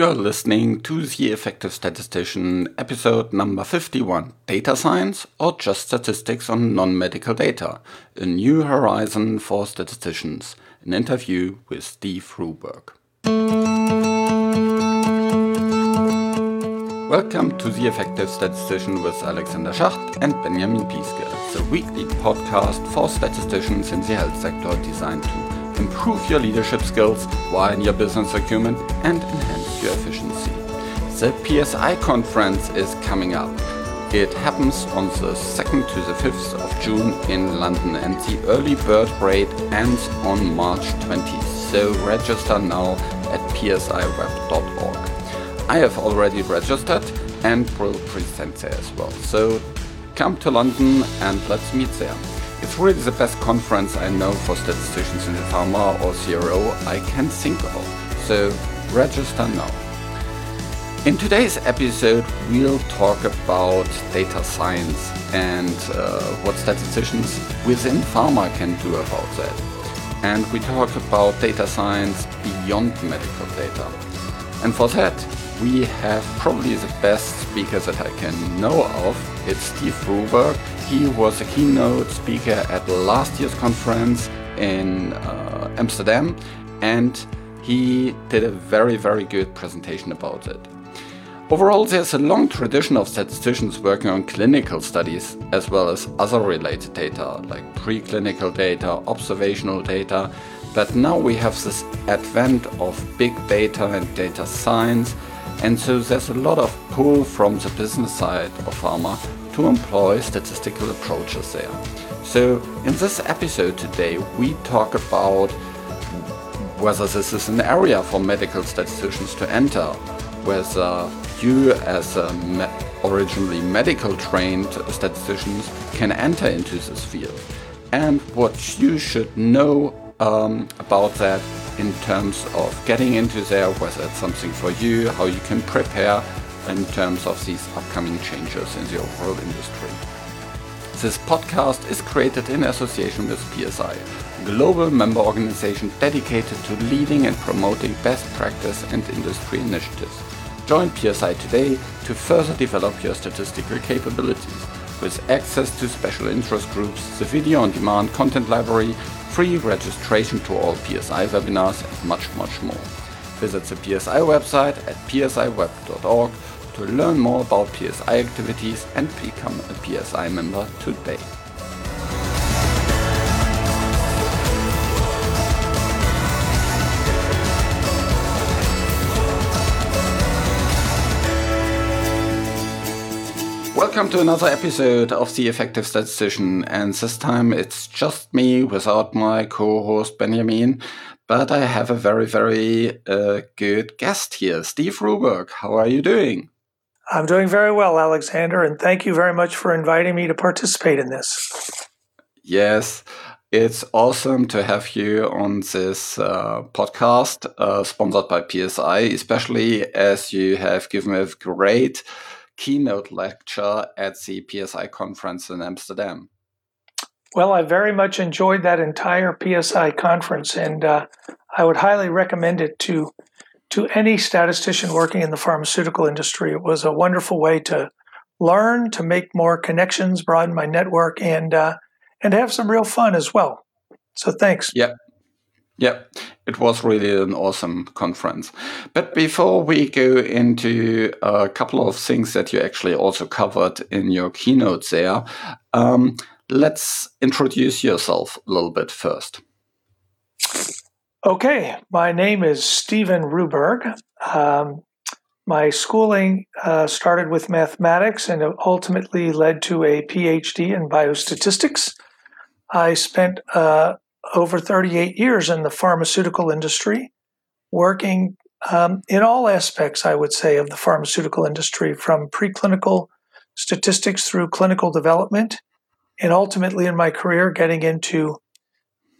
You're listening to The Effective Statistician, episode number 51 Data Science or Just Statistics on Non Medical Data? A New Horizon for Statisticians. An interview with Steve Ruberg. Welcome to The Effective Statistician with Alexander Schacht and Benjamin Piske, the weekly podcast for statisticians in the health sector designed to improve your leadership skills, widen your business acumen, and enhance your efficiency. The PSI conference is coming up. It happens on the 2nd to the 5th of June in London, and the early bird rate ends on March 20th. So register now at psiweb.org. I have already registered and will present there as well. So come to London and let's meet there. It's really the best conference I know for statisticians in the pharma or CRO I can think of. So register now. In today's episode, we'll talk about data science and uh, what statisticians within pharma can do about that. And we talk about data science beyond medical data. And for that, we have probably the best speaker that I can know of. It's Steve Ruberg, he was a keynote speaker at last year's conference in uh, Amsterdam, and he did a very, very good presentation about it. Overall, there's a long tradition of statisticians working on clinical studies as well as other related data like preclinical data, observational data. But now we have this advent of big data and data science, and so there's a lot of pull from the business side of pharma to employ statistical approaches there. So, in this episode today, we talk about whether this is an area for medical statisticians to enter, whether you, as me originally medical trained statisticians, can enter into this field, and what you should know um, about that in terms of getting into there, whether it's something for you, how you can prepare, in terms of these upcoming changes in the overall industry. This podcast is created in association with PSI, a global member organization dedicated to leading and promoting best practice and industry initiatives. Join PSI today to further develop your statistical capabilities with access to special interest groups, the video on demand content library, free registration to all PSI webinars, and much, much more. Visit the PSI website at psiweb.org to learn more about PSI activities and become a PSI member today. Welcome to another episode of The Effective Statistician, and this time it's just me without my co host Benjamin. But I have a very, very uh, good guest here, Steve Ruberg. How are you doing? I'm doing very well, Alexander, and thank you very much for inviting me to participate in this. Yes, it's awesome to have you on this uh, podcast uh, sponsored by PSI, especially as you have given a great keynote lecture at the PSI conference in Amsterdam. Well, I very much enjoyed that entire PSI conference, and uh, I would highly recommend it to to any statistician working in the pharmaceutical industry. It was a wonderful way to learn, to make more connections, broaden my network, and uh, and have some real fun as well. So thanks. Yeah. Yeah, it was really an awesome conference. But before we go into a couple of things that you actually also covered in your keynote there, um, let's introduce yourself a little bit first. Okay, my name is Stephen Ruberg. Um, my schooling uh, started with mathematics and ultimately led to a PhD in biostatistics. I spent uh, over 38 years in the pharmaceutical industry, working um, in all aspects, I would say, of the pharmaceutical industry, from preclinical statistics through clinical development, and ultimately in my career, getting into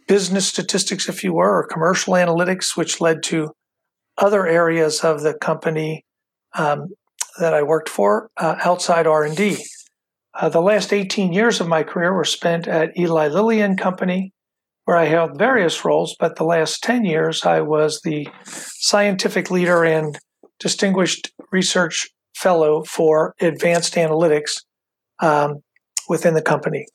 business statistics, if you were, or commercial analytics, which led to other areas of the company um, that I worked for uh, outside R&D. Uh, the last 18 years of my career were spent at Eli Lilly and Company, where I held various roles, but the last 10 years I was the scientific leader and distinguished research fellow for advanced analytics um, within the company.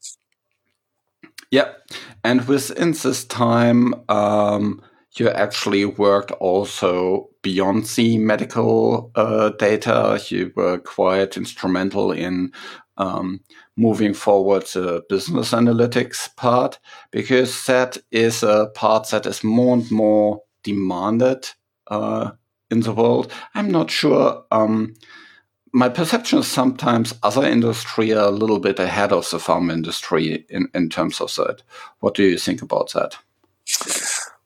Yep. And within this time, um, you actually worked also beyond the medical uh, data. You were quite instrumental in um, moving forward the business analytics part because that is a part that is more and more demanded uh, in the world. I'm not sure. Um, my perception is sometimes other industry are a little bit ahead of the farm industry in, in terms of that. What do you think about that?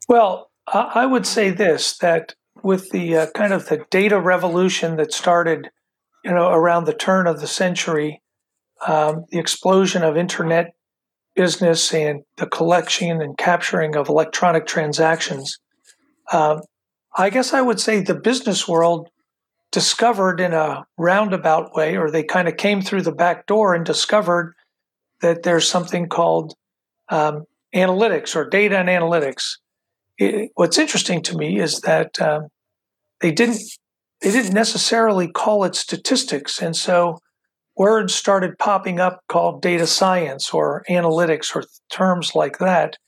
Well, I would say this that with the uh, kind of the data revolution that started, you know, around the turn of the century, um, the explosion of internet business and the collection and capturing of electronic transactions, um, I guess I would say the business world discovered in a roundabout way, or they kind of came through the back door and discovered that there's something called um, analytics or data and analytics. It, what's interesting to me is that um, they didn't they didn't necessarily call it statistics, and so words started popping up called data science or analytics or terms like that.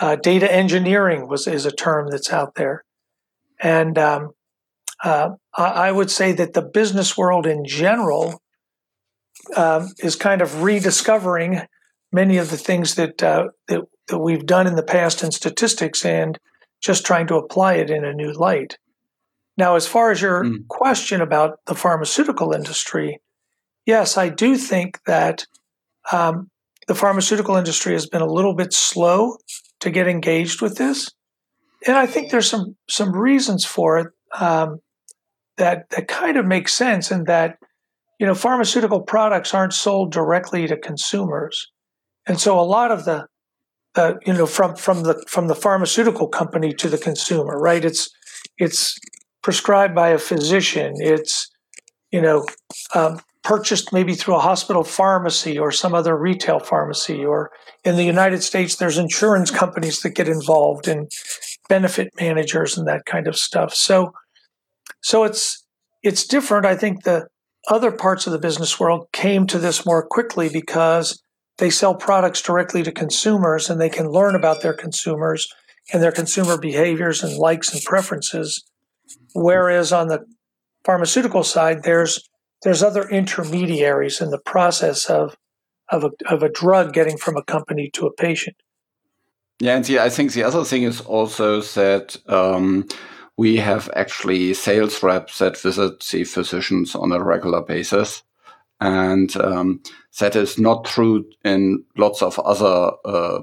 Uh, data engineering was is a term that's out there, and um, uh, I would say that the business world in general um, is kind of rediscovering many of the things that, uh, that, that we've done in the past in statistics and just trying to apply it in a new light. Now, as far as your mm. question about the pharmaceutical industry, yes, I do think that um, the pharmaceutical industry has been a little bit slow to get engaged with this, and I think there's some some reasons for it. Um, that that kind of makes sense in that you know pharmaceutical products aren't sold directly to consumers, and so a lot of the uh, you know from from the from the pharmaceutical company to the consumer, right? It's it's prescribed by a physician. It's you know um, purchased maybe through a hospital pharmacy or some other retail pharmacy, or in the United States, there's insurance companies that get involved and benefit managers and that kind of stuff. So so it's it's different. I think the other parts of the business world came to this more quickly because they sell products directly to consumers and they can learn about their consumers and their consumer behaviors and likes and preferences. Whereas on the pharmaceutical side, there's there's other intermediaries in the process of of a, of a drug getting from a company to a patient. Yeah, and see, I think the other thing is also that um, we have actually sales reps that visit the physicians on a regular basis. And um, that is not true in lots of other uh,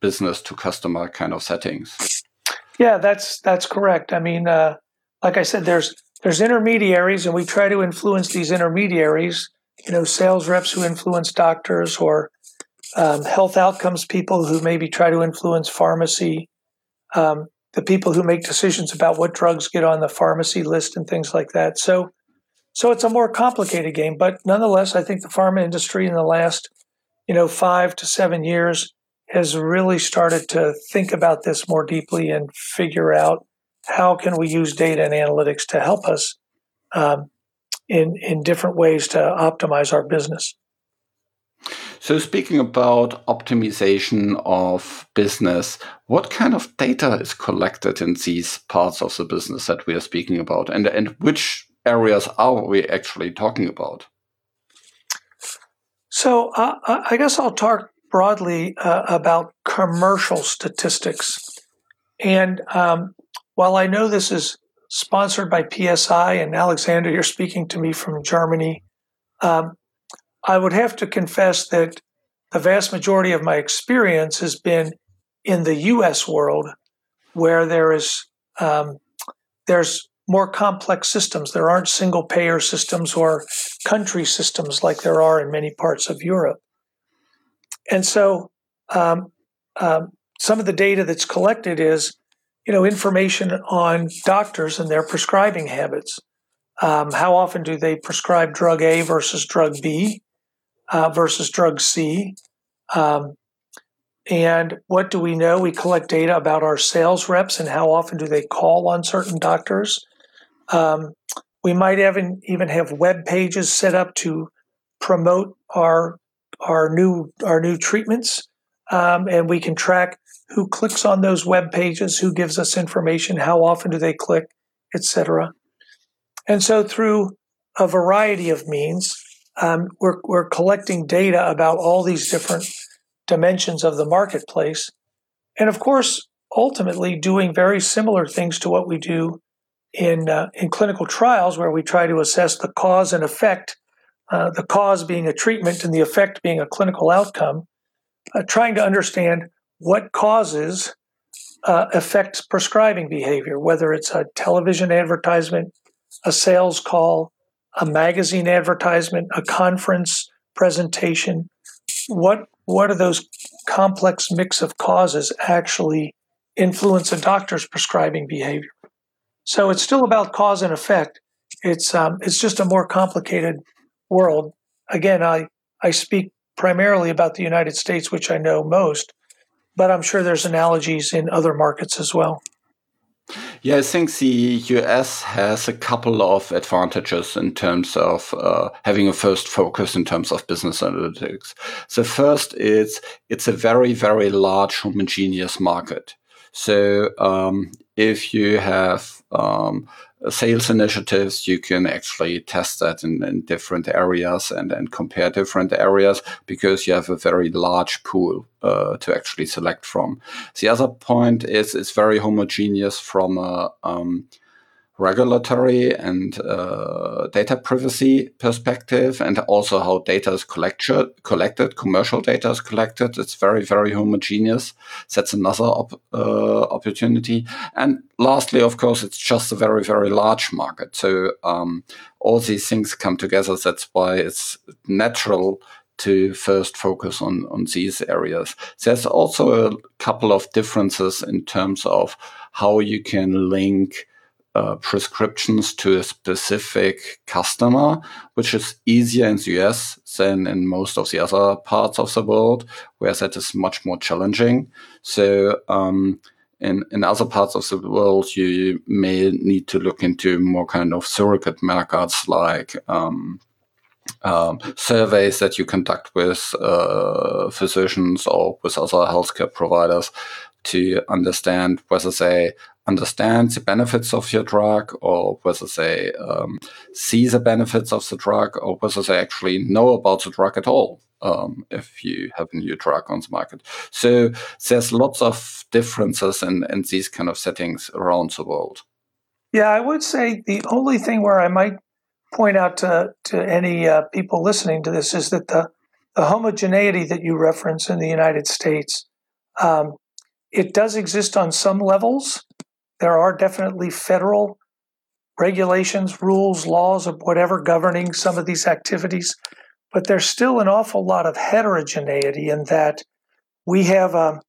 business to customer kind of settings. Yeah, that's that's correct. I mean, uh, like I said, there's there's intermediaries, and we try to influence these intermediaries. You know, sales reps who influence doctors, or um, health outcomes people who maybe try to influence pharmacy. Um, the people who make decisions about what drugs get on the pharmacy list and things like that. So, so it's a more complicated game, but nonetheless, I think the pharma industry in the last, you know, five to seven years has really started to think about this more deeply and figure out how can we use data and analytics to help us um, in in different ways to optimize our business. So, speaking about optimization of business, what kind of data is collected in these parts of the business that we are speaking about, and and which areas are we actually talking about? So, uh, I guess I'll talk broadly uh, about commercial statistics. And um, while I know this is sponsored by PSI, and Alexander, you're speaking to me from Germany, um, I would have to confess that the vast majority of my experience has been in the U.S. world, where there is um, there's more complex systems. There aren't single payer systems or country systems like there are in many parts of Europe. And so, um, um, some of the data that's collected is, you know, information on doctors and their prescribing habits. Um, how often do they prescribe drug A versus drug B? uh, versus drug C. Um, and what do we know? We collect data about our sales reps and how often do they call on certain doctors. Um, We might even even have web pages set up to promote our our new our new treatments, um, and we can track who clicks on those web pages, who gives us information, how often do they click, etc. And so through a variety of means, um, we're we're collecting data about all these different dimensions of the marketplace, and of course, ultimately doing very similar things to what we do in uh, in clinical trials, where we try to assess the cause and effect, uh, the cause being a treatment and the effect being a clinical outcome, uh, trying to understand what causes uh, affects prescribing behavior, whether it's a television advertisement, a sales call, a magazine advertisement, a conference presentation. What what are those complex mix of causes actually influence a doctor's prescribing behavior? So it's still about cause and effect. It's um, it's just a more complicated world. Again, I I speak primarily about the United States, which I know most, but I'm sure there's analogies in other markets as well. Yeah, I think the US has a couple of advantages in terms of uh, having a first focus in terms of business analytics. The first is it's a very, very large homogeneous market. So um, if you have um, sales initiatives, you can actually test that in, in different areas and, compare different areas because you have a very large pool uh, to actually select from. The other point is it's very homogeneous from a um, regulatory and uh, data privacy perspective, and also how data is collected, collected, commercial data is collected. It's very, very homogeneous. That's another op- uh, opportunity. And lastly, of course, it's just a very, very large market. So um, all these things come together. That's why it's natural to first focus on, on these areas. There's also a couple of differences in terms of how you can link uh, prescriptions to a specific customer, which is easier in the US than in most of the other parts of the world, where that is much more challenging. So, um, in, in other parts of the world, you may need to look into more kind of surrogate markets like um, um, surveys that you conduct with uh, physicians or with other healthcare providers to understand whether they understand the benefits of your drug or whether they um, see the benefits of the drug or whether they actually know about the drug at all um, if you have a new drug on the market. So there's lots of differences in, in these kind of settings around the world. Yeah, I would say the only thing where I might point out to, to any uh, people listening to this is that the, the homogeneity that you reference in the United States, um, it does exist on some levels, there are definitely federal regulations, rules, laws, of whatever governing some of these activities, but there's still an awful lot of heterogeneity in that we have a,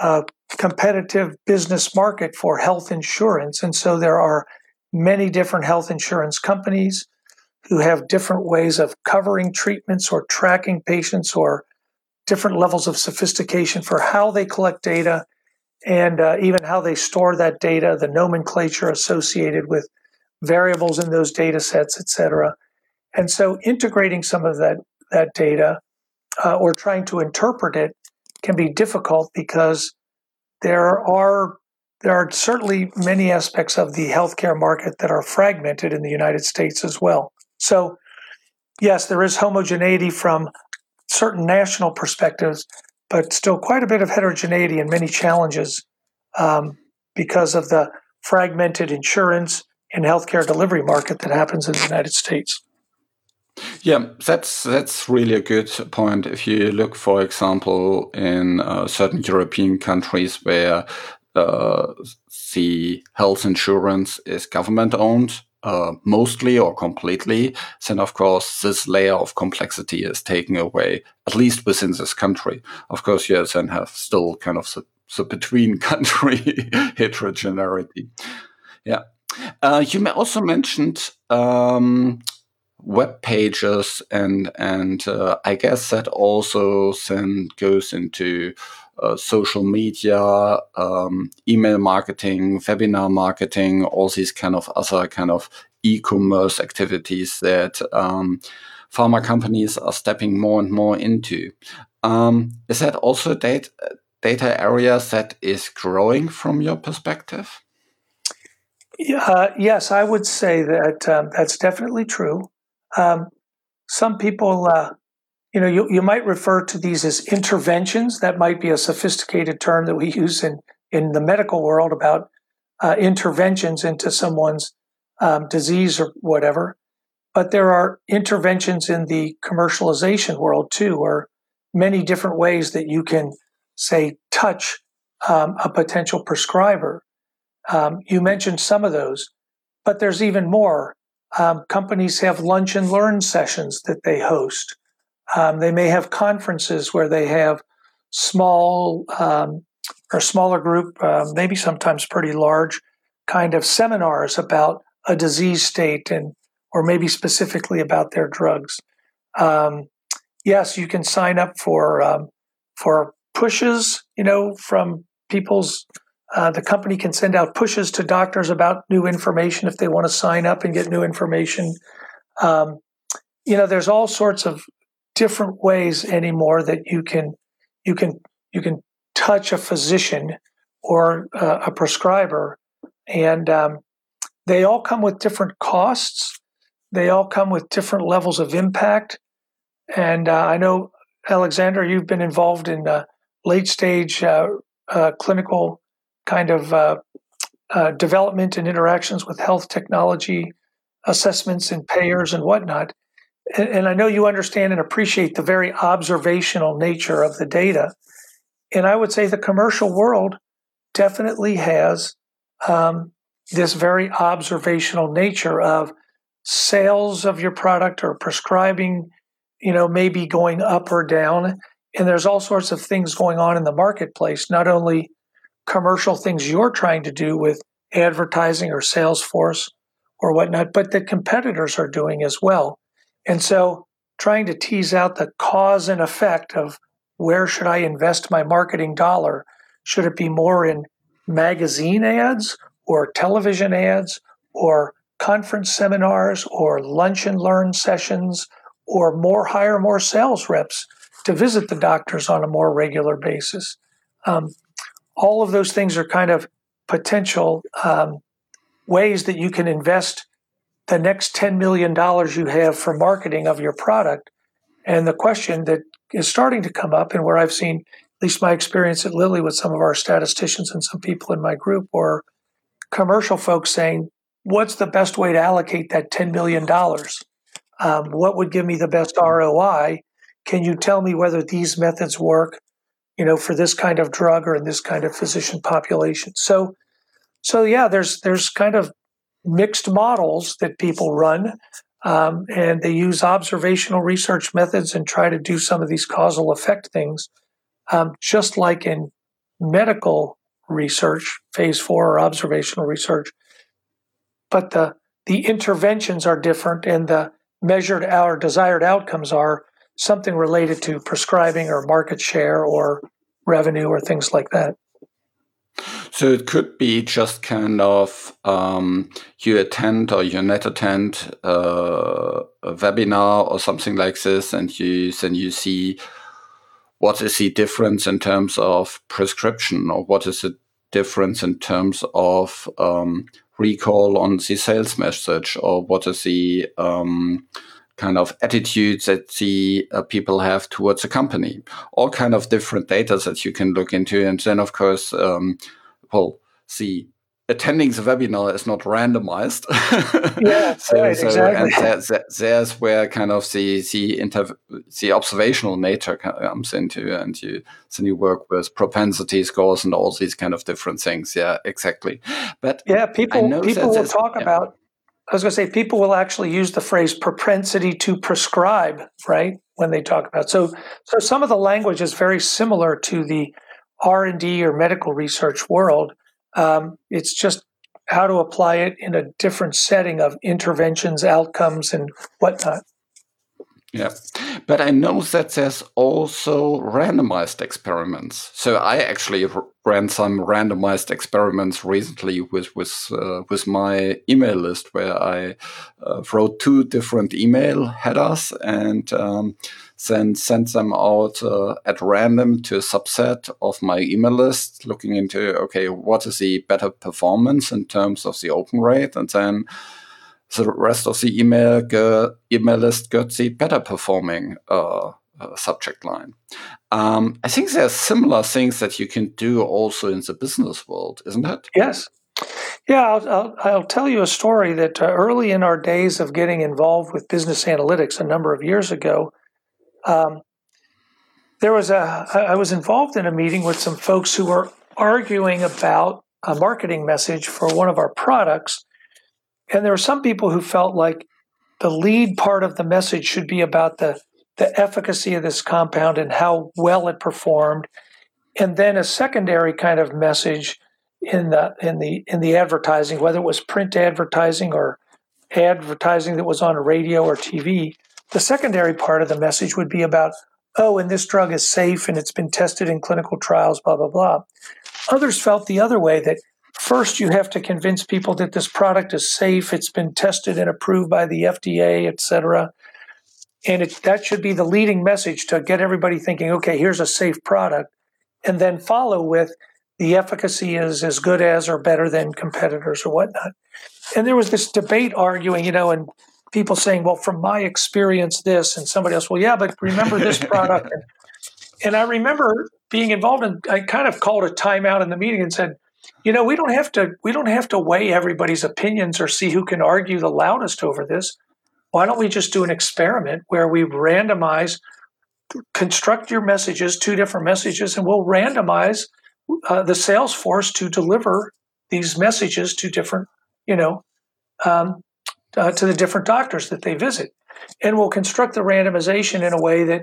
a competitive business market for health insurance. And so there are many different health insurance companies who have different ways of covering treatments or tracking patients or different levels of sophistication for how they collect data and uh, even how they store that data, the nomenclature associated with variables in those data sets, et cetera. And so integrating some of that, that data uh, or trying to interpret it can be difficult because there are there are certainly many aspects of the healthcare market that are fragmented in the United States as well. So, yes, there is homogeneity from certain national perspectives, but still quite a bit of heterogeneity and many challenges um, because of the fragmented insurance and healthcare delivery market that happens in the United States. Yeah, that's that's really a good point. If you look, for example, in uh, certain European countries where uh, the health insurance is government owned, uh, mostly or completely, then of course this layer of complexity is taken away, at least within this country. Of course, you then have still kind of the, the between country heterogeneity. Yeah. Uh, you also mentioned um, web pages and and uh, I guess that also then goes into uh, social media, um, email marketing, webinar marketing, all these kind of other kind of e-commerce activities that um, pharma companies are stepping more and more into. Um, is that also data data area that is growing from your perspective? Uh, yes, I would say that um, that's definitely true. Um, some people, uh, you know, you, you might refer to these as interventions. That might be a sophisticated term that we use in, in the medical world about uh, interventions into someone's um, disease or whatever. But there are interventions in the commercialization world too, or many different ways that you can, say, touch um, a potential prescriber. Um, you mentioned some of those, but there's even more. Um, companies have lunch and learn sessions that they host. Um, they may have conferences where they have small um, or smaller group, uh, maybe sometimes pretty large, kind of seminars about a disease state and or maybe specifically about their drugs. Um, yes, you can sign up for um, for pushes, you know, from people's uh, the company can send out pushes to doctors about new information if they want to sign up and get new information. Um, you know, there's all sorts of different ways anymore that you can you can you can touch a physician or uh, a prescriber, and um, they all come with different costs. They all come with different levels of impact. And uh, I know, Alexander, you've been involved in uh, late stage uh, uh, clinical kind of uh, development and interactions with health technology assessments and payers and whatnot. And, I know you understand and appreciate the very observational nature of the data. And I would say the commercial world definitely has um, this very observational nature of sales of your product or prescribing, you know, maybe going up or down. And there's all sorts of things going on in the marketplace, not only commercial things you're trying to do with advertising or Salesforce or whatnot, but that competitors are doing as well. And so trying to tease out the cause and effect of where should I invest my marketing dollar? Should it be more in magazine ads or television ads or conference seminars or lunch and learn sessions or more hire more sales reps to visit the doctors on a more regular basis. Um, all of those things are kind of potential um, ways that you can invest the next $10 million you have for marketing of your product. And the question that is starting to come up, and where I've seen, at least my experience at Lilly with some of our statisticians and some people in my group, or commercial folks saying, What's the best way to allocate that $10 million? Um, what would give me the best ROI? Can you tell me whether these methods work? you know, for this kind of drug or in this kind of physician population. So, so yeah, there's there's kind of mixed models that people run, um, and they use observational research methods and try to do some of these causal effect things, um, just like in medical research, phase four or observational research. But the the interventions are different, and the measured our desired outcomes are something related to prescribing or market share or revenue or things like that. So it could be just kind of um, you attend or you net attend uh, a webinar or something like this, and you then you see what is the difference in terms of prescription or what is the difference in terms of um, recall on the sales message or what is the um, kind of attitudes that the uh, people have towards a company. All kind of different data that you can look into, and then of course, um, well, see attending the webinar is not randomized. yeah, so, right, so, exactly. And that, that, there's where kind of the the inter, the observational nature comes into, and you then you work with propensity scores and all these kind of different things. Yeah, exactly. But yeah, people people will talk yeah. about I was going to say people will actually use the phrase propensity to prescribe, right? When they talk about so so some of the language is very similar to the R and D or medical research world. Um, it's just how to apply it in a different setting of interventions, outcomes, and whatnot. Yeah, But I know that there's also randomized experiments. So I actually ran some randomized experiments recently with with uh, with my email list, where I uh, wrote two different email headers and um, then sent them out uh, at random to a subset of my email list, looking into okay, what is the better performance in terms of the open rate, and then the rest of the email email list got the better performing uh, uh, subject line. Um, I think there are similar things that you can do also in the business world, isn't it? Yes. Yeah, I'll, I'll, I'll tell you a story that uh, early in our days of getting involved with business analytics a number of years ago, um, there was a I was involved in a meeting with some folks who were arguing about a marketing message for one of our products and there were some people who felt like the lead part of the message should be about the, the efficacy of this compound and how well it performed. And then a secondary kind of message in the in the in the advertising, whether it was print advertising or advertising that was on radio or TV, the secondary part of the message would be about, oh, and this drug is safe and it's been tested in clinical trials, blah, blah, blah. Others felt the other way that First, you have to convince people that this product is safe, it's been tested and approved by the FDA, et cetera. And it, that should be the leading message to get everybody thinking, okay, here's a safe product. And then follow with the efficacy is as good as or better than competitors or whatnot. And there was this debate arguing, you know, and people saying, well, from my experience, this, and somebody else, well, yeah, but remember this product. and, and I remember being involved in, I kind of called a timeout in the meeting and said, you know, we don't have to we don't have to weigh everybody's opinions or see who can argue the loudest over this. Why don't we just do an experiment where we randomize, construct your messages, two different messages, and we'll randomize uh, the sales force to deliver these messages to different, you know, um, uh, to the different doctors that they visit, and we'll construct the randomization in a way that,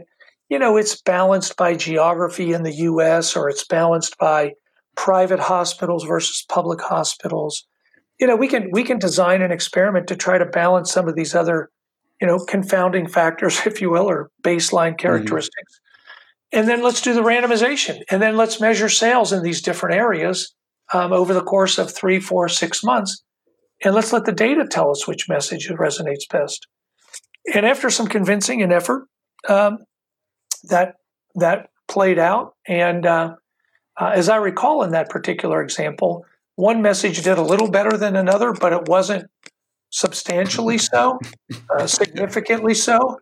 you know, it's balanced by geography in the U.S. or it's balanced by private hospitals versus public hospitals. You know, we can we can design an experiment to try to balance some of these other, you know, confounding factors, if you will, or baseline mm-hmm. characteristics. Mm-hmm. And then let's do the randomization, and then let's measure sales in these different areas um, over the course of three, four, six months, and let's let the data tell us which message resonates best. And after some convincing and effort, um, that that played out, and uh, uh, as I recall in that particular example, one message did a little better than another, but it wasn't substantially so, uh, significantly so.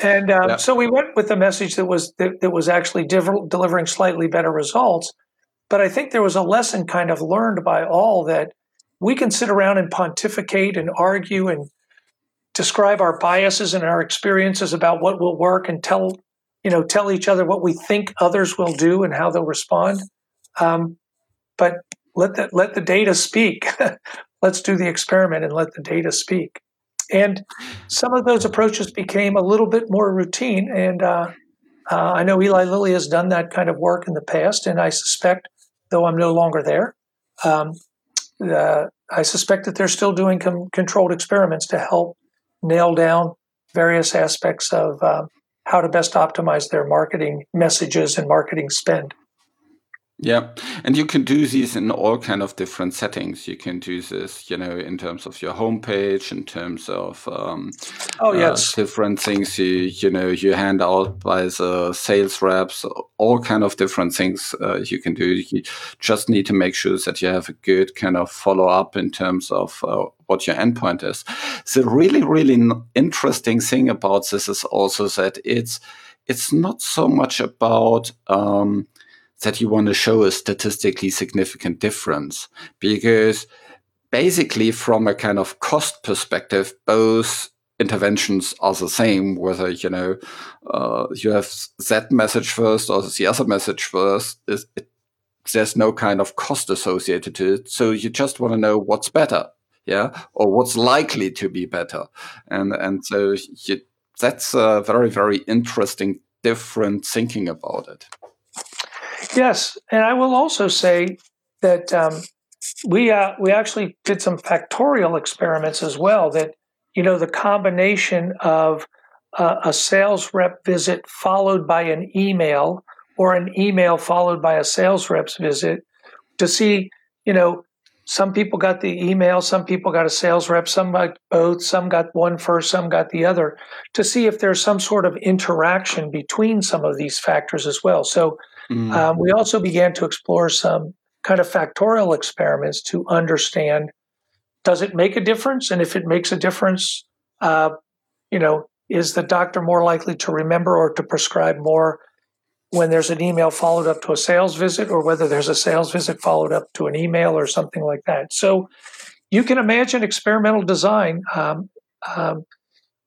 And um, yeah. so we went with the message that was that, that was actually div- delivering slightly better results. But I think there was a lesson kind of learned by all that we can sit around and pontificate and argue and describe our biases and our experiences about what will work and tell you know tell each other what we think others will do and how they'll respond. Um, but let the let the data speak. Let's do the experiment and let the data speak. And some of those approaches became a little bit more routine and uh, uh, i know eli lilly has done that kind of work in the past and i suspect though i'm no longer there um, uh, i suspect that they're still doing com- controlled experiments to help nail down various aspects of uh, how to best optimize their marketing messages and marketing spend. Yeah, and you can do these in all kind of different settings. You can do this, you know, in terms of your homepage, in terms of um, oh yes, uh, different things you you know you hand out by the sales reps. All kind of different things uh, you can do. You just need to make sure that you have a good kind of follow up in terms of uh, what your endpoint is. The really really interesting thing about this is also that it's it's not so much about um, that you want to show a statistically significant difference. Because basically from a kind of cost perspective both interventions are the same whether you know uh, you have that message first or the other message first it, it, there's no kind of cost associated to it. So you just want to know what's better yeah or what's likely to be better. And and so you, that's a very very interesting different thinking about it Yes, and I will also say that um, we uh, we actually did some factorial experiments as well. That you know the combination of uh, a sales rep visit followed by an email or an email followed by a sales rep's visit to see, you know, some people got the email, some people got a sales rep, some got both, some got one first, some got the other, to see if there's some sort of interaction between some of these factors as well. So mm. um, we also began to explore some kind of factorial experiments to understand does it make a difference? And if it makes a difference, uh, you know, is the doctor more likely to remember or to prescribe more when there's an email followed up to a sales visit or whether there's a sales visit followed up to an email or something like that. So you can imagine experimental design, um, um,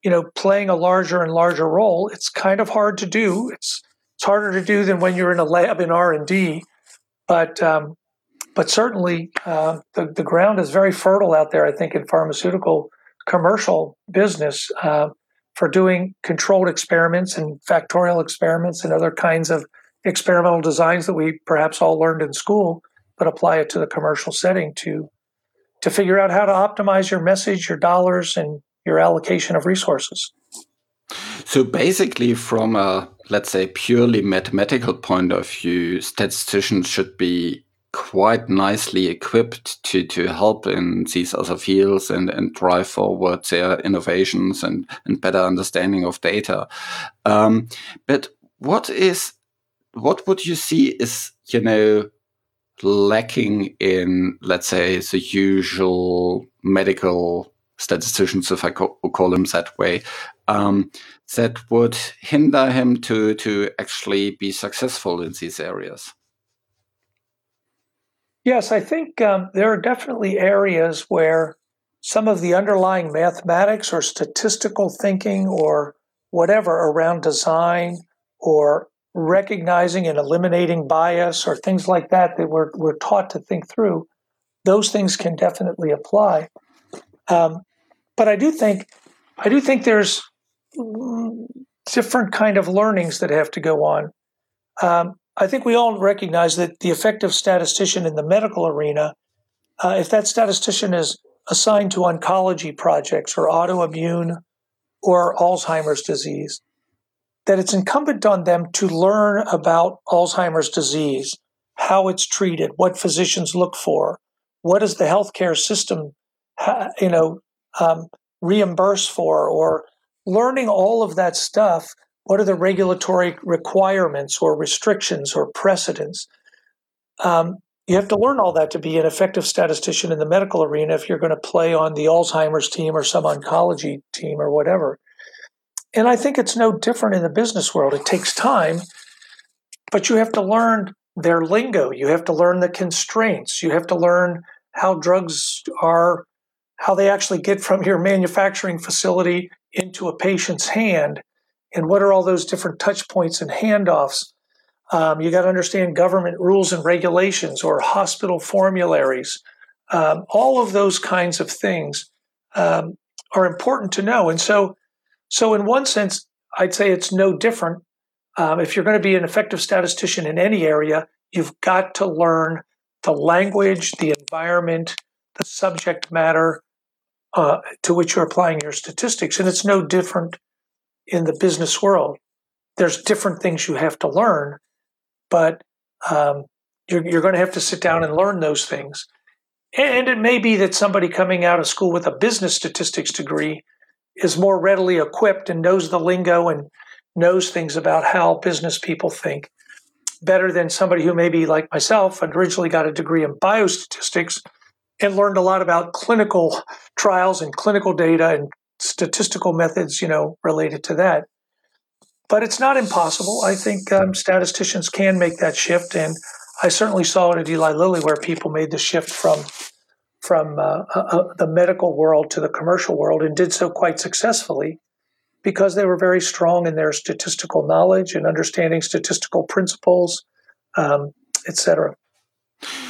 you know, playing a larger and larger role. It's kind of hard to do. It's it's harder to do than when you're in a lab in R and D, but um, but certainly uh, the the ground is very fertile out there. I think in pharmaceutical commercial business. Uh, for doing controlled experiments and factorial experiments and other kinds of experimental designs that we perhaps all learned in school, but apply it to the commercial setting to to figure out how to optimize your message, your dollars, and your allocation of resources. So basically, from a let's say purely mathematical point of view, statisticians should be quite nicely equipped to, to help in these other fields and, and drive forward their innovations and, and better understanding of data. Um, but what is what would you see is you know lacking in let's say the usual medical statisticians, if I call, call them that way, um, that would hinder him to to actually be successful in these areas? Yes, I think um, there are definitely areas where some of the underlying mathematics or statistical thinking or whatever around design or recognizing and eliminating bias or things like that that we're, we're taught to think through, those things can definitely apply. Um, but I do think I do think there's different kind of learnings that have to go on. Um, I think we all recognize that the effective statistician in the medical arena, uh, if that statistician is assigned to oncology projects or autoimmune or Alzheimer's disease, that it's incumbent on them to learn about Alzheimer's disease, how it's treated, what physicians look for, what does the healthcare system, you know, um, reimburse for, or learning all of that stuff what are the regulatory requirements or restrictions or precedents? Um, you have to learn all that to be an effective statistician in the medical arena if you're going to play on the Alzheimer's team or some oncology team or whatever. And I think it's no different in the business world. It takes time, but you have to learn their lingo. You have to learn the constraints. You have to learn how drugs are, how they actually get from your manufacturing facility into a patient's hand and what are all those different touch points and handoffs. Um, you got to understand government rules and regulations or hospital formularies. Um, all of those kinds of things um, are important to know. And so, so in one sense, I'd say it's no different. Um, if you're going to be an effective statistician in any area, you've got to learn the language, the environment, the subject matter uh, to which you're applying your statistics. And it's no different in the business world. There's different things you have to learn, but um, you're, you're going to have to sit down and learn those things. And it may be that somebody coming out of school with a business statistics degree is more readily equipped and knows the lingo and knows things about how business people think better than somebody who maybe like myself originally got a degree in biostatistics and learned a lot about clinical trials and clinical data and statistical methods, you know, related to that. But it's not impossible. I think um, statisticians can make that shift, and I certainly saw it at Eli Lilly where people made the shift from from uh, uh, uh, the medical world to the commercial world and did so quite successfully because they were very strong in their statistical knowledge and understanding statistical principles, um, etc.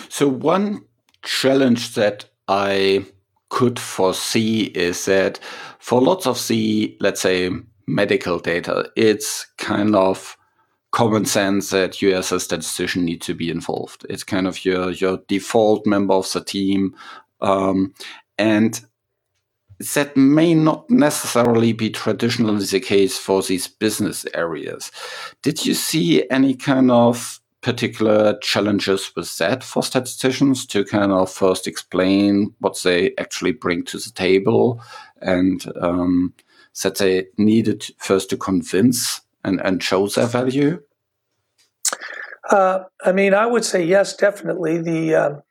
So one challenge that I could foresee is that for lots of the, let's say, medical data, it's kind of common sense that you as a statistician need to be involved. It's kind of your your default member of the team, um, and that may not necessarily be traditionally the case for these business areas. Did you see any kind of particular challenges with that for statisticians to kind of first explain what they actually bring to the table and um, that they needed first to convince and, and show their value? Uh, I mean, I would say yes, definitely. The um,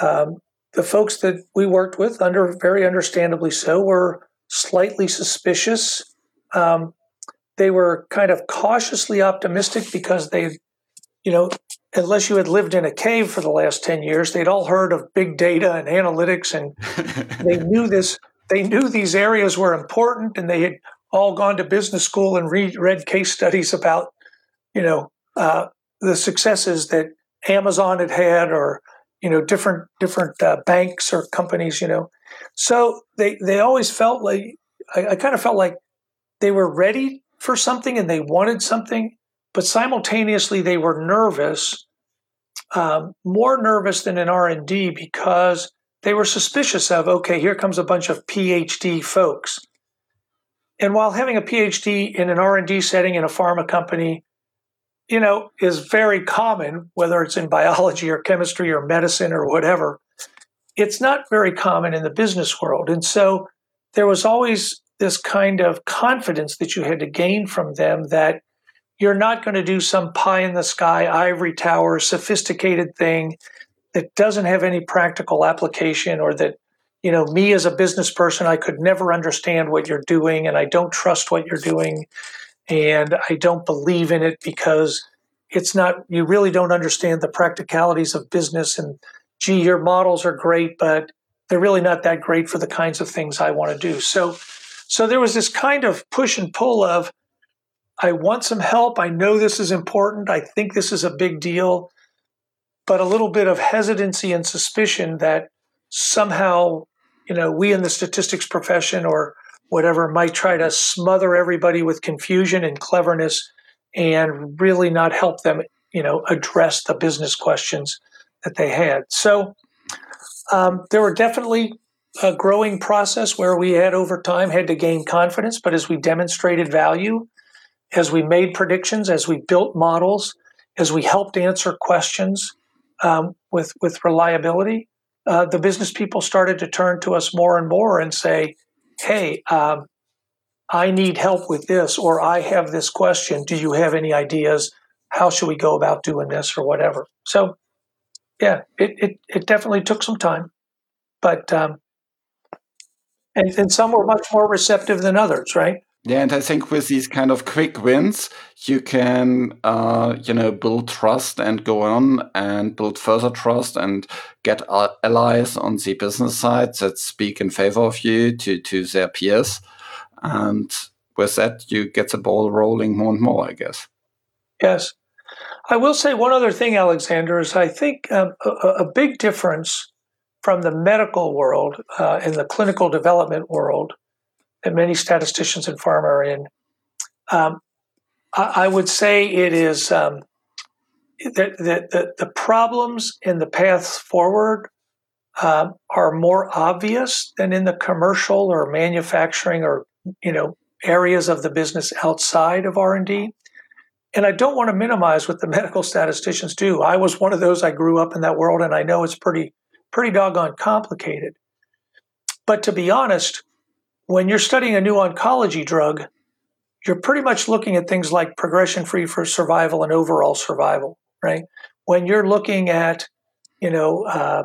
um, the folks that we worked with, under very understandably so, were slightly suspicious. Um, they were kind of cautiously optimistic because they, you know, unless you had lived in a cave for the last ten years, they'd all heard of big data and analytics, and they knew this. They knew these areas were important, and they had all gone to business school and read, read case studies about, you know, uh, the successes that Amazon had had, or you know, different different uh, banks or companies, you know. So they they always felt like I, I kind of felt like they were ready for something and they wanted something, but simultaneously they were nervous, um, more nervous than in R and D because they were suspicious of okay, here comes a bunch of PhD folks. And while having a PhD in an R&D setting in a pharma company you know, is very common, whether it's in biology or chemistry or medicine or whatever. It's not very common in the business world. And so there was always this kind of confidence that you had to gain from them that you're not going to do some pie in the sky, ivory tower, sophisticated thing that doesn't have any practical application or that, you know, me as a business person, I could never understand what you're doing and I don't trust what you're doing and I don't believe in it because it's not, you really don't understand the practicalities of business. And gee, your models are great, but they're really not that great for the kinds of things I want to do. So, so there was this kind of push and pull of, I want some help. I know this is important. I think this is a big deal, but a little bit of hesitancy and suspicion that somehow, you know, we in the statistics profession or whatever might try to smother everybody with confusion and cleverness and really not help them, you know, address the business questions that they had. So um, there were definitely a growing process where we had over time had to gain confidence, but as we demonstrated value, as we made predictions, as we built models, as we helped answer questions um, with with reliability, uh, the business people started to turn to us more and more and say, hey, um, I need help with this, or I have this question. Do you have any ideas? How should we go about doing this, or whatever? So, yeah, it, it, it definitely took some time, but um, and, and some were much more receptive than others, right? Yeah, and I think with these kind of quick wins, you can, uh, you know, build trust and go on and build further trust and get allies on the business side that speak in favor of you to to their peers, and with that, you get the ball rolling more and more, I guess. Yes, I will say one other thing, Alexander, is I think um, a, a, big difference from the medical world uh, and the clinical development world that many statisticians and pharma are in. Um, I, I, would say it is um, that the, the, the, problems and the paths forward um, are more obvious than in the commercial or manufacturing or you know areas of the business outside of R&D. And I don't want to minimize what the medical statisticians do. I was one of those. I grew up in that world, and I know it's pretty pretty doggone complicated. But to be honest, when you're studying a new oncology drug, you're pretty much looking at things like progression free for survival and overall survival, right? When you're looking at, you know, uh,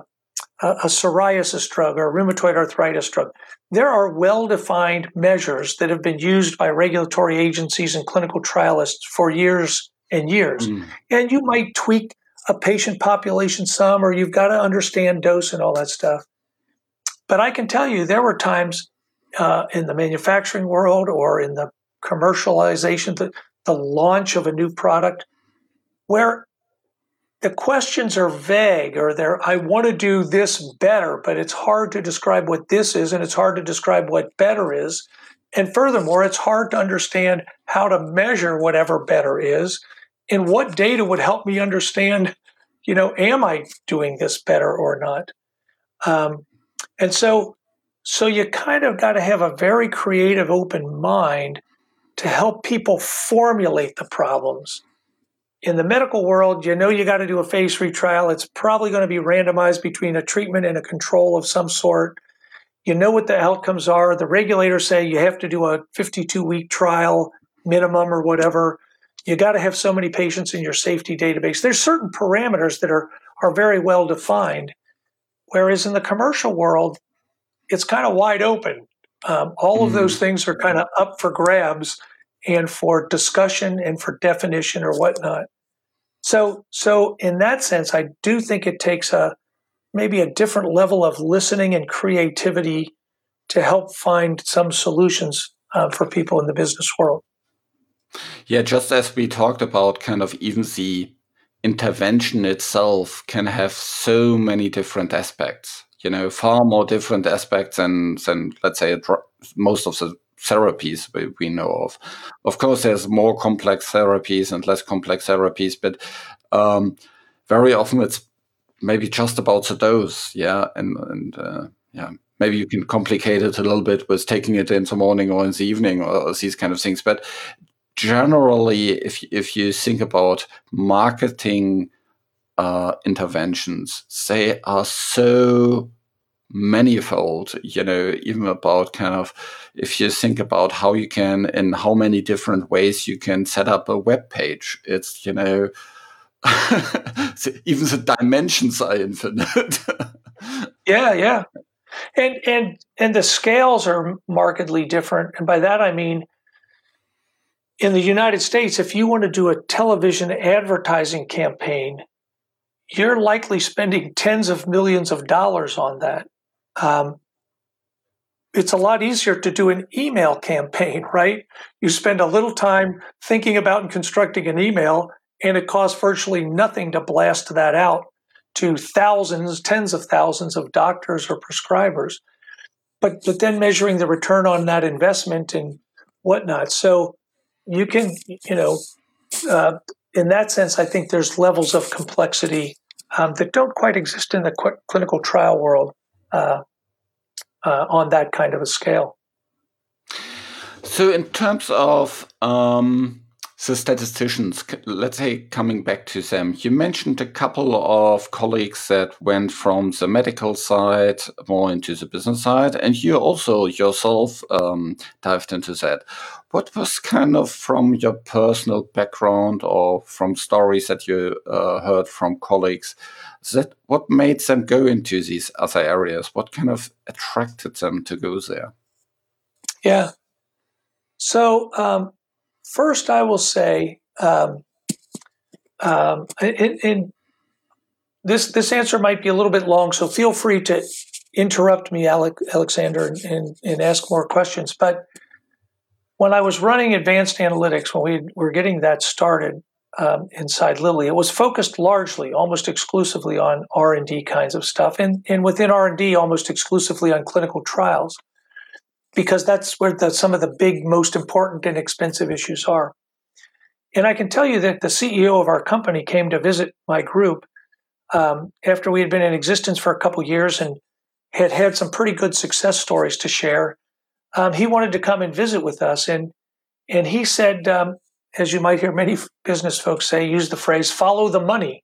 a, a psoriasis drug or a rheumatoid arthritis drug, there are well defined measures that have been used by regulatory agencies and clinical trialists for years and years. Mm. And you might tweak a patient population some, or you've got to understand dose and all that stuff. But I can tell you, there were times uh, in the manufacturing world or in the commercialization, the, the launch of a new product, where the questions are vague or they're, I want to do this better, but it's hard to describe what this is and it's hard to describe what better is. And furthermore, it's hard to understand how to measure whatever better is and what data would help me understand, you know, am I doing this better or not? Um, and so So you kind of got to have a very creative, open mind to help people formulate the problems. In the medical world, you know you got to do a phase three trial. It's probably going to be randomized between a treatment and a control of some sort. You know what the outcomes are. The regulators say you have to do a 52 week trial minimum or whatever. You got to have so many patients in your safety database. There's certain parameters that are, are very well defined. Whereas in the commercial world, it's kind of wide open. Um, all of those mm-hmm. things are kind of up for grabs and for discussion and for definition or whatnot. So, so in that sense, I do think it takes a maybe a different level of listening and creativity to help find some solutions uh, for people in the business world. Yeah, just as we talked about, kind of even the intervention itself can have so many different aspects you know, far more different aspects than, than let's say, most of the therapies we, we know of. Of course, there's more complex therapies and less complex therapies, but um, very often it's maybe just about the dose, yeah, and and uh, yeah, maybe you can complicate it a little bit with taking it in the morning or in the evening or these kind of things. But generally, if if you think about marketing uh, interventions. They are so manifold, you know, even about kind of if you think about how you can in how many different ways you can set up a web page. It's, you know, even the dimensions are infinite. yeah, yeah. And and and the scales are markedly different. And by that I mean in the United States, if you want to do a television advertising campaign, you're likely spending tens of millions of dollars on that. Um, it's a lot easier to do an email campaign, right? You spend a little time thinking about and constructing an email, and it costs virtually nothing to blast that out to thousands, tens of thousands of doctors or prescribers. But but then measuring the return on that investment and whatnot. So you can, you know, uh, in that sense, I think there's levels of complexity um, that don't quite exist in the qu- clinical trial world uh, uh, on that kind of a scale. So, in terms of um, the statisticians, let's say coming back to them, you mentioned a couple of colleagues that went from the medical side more into the business side, and you also yourself um, dived into that. What was kind of from your personal background or from stories that you uh, heard from colleagues? That what made them go into these other areas? What kind of attracted them to go there? Yeah. So um, first, I will say, um, um, in, in this this answer might be a little bit long, so feel free to interrupt me, Alec, Alexander, and, and, and ask more questions. But when I was running advanced analytics, when we were getting that started um, inside Lilly, it was focused largely, almost exclusively on R and D kinds of stuff, and and within R and D, almost exclusively on clinical trials, because that's where the, some of the big, most important and expensive issues are. And I can tell you that the CEO of our company came to visit my group um, after we had been in existence for a couple years and had had some pretty good success stories to share um, he wanted to come and visit with us, and and he said, um, as you might hear many business folks say, use the phrase "follow the money."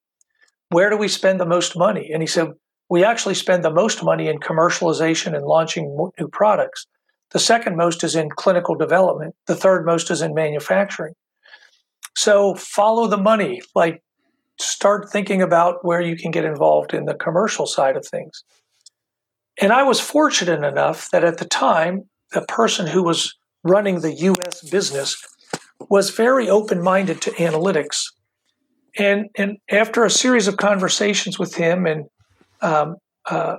Where do we spend the most money? And he said, we actually spend the most money in commercialization and launching new products. The second most is in clinical development. The third most is in manufacturing. So follow the money. Like start thinking about where you can get involved in the commercial side of things. And I was fortunate enough that at the time the person who was running the US business was very open minded to analytics. And, and after a series of conversations with him and, um, uh,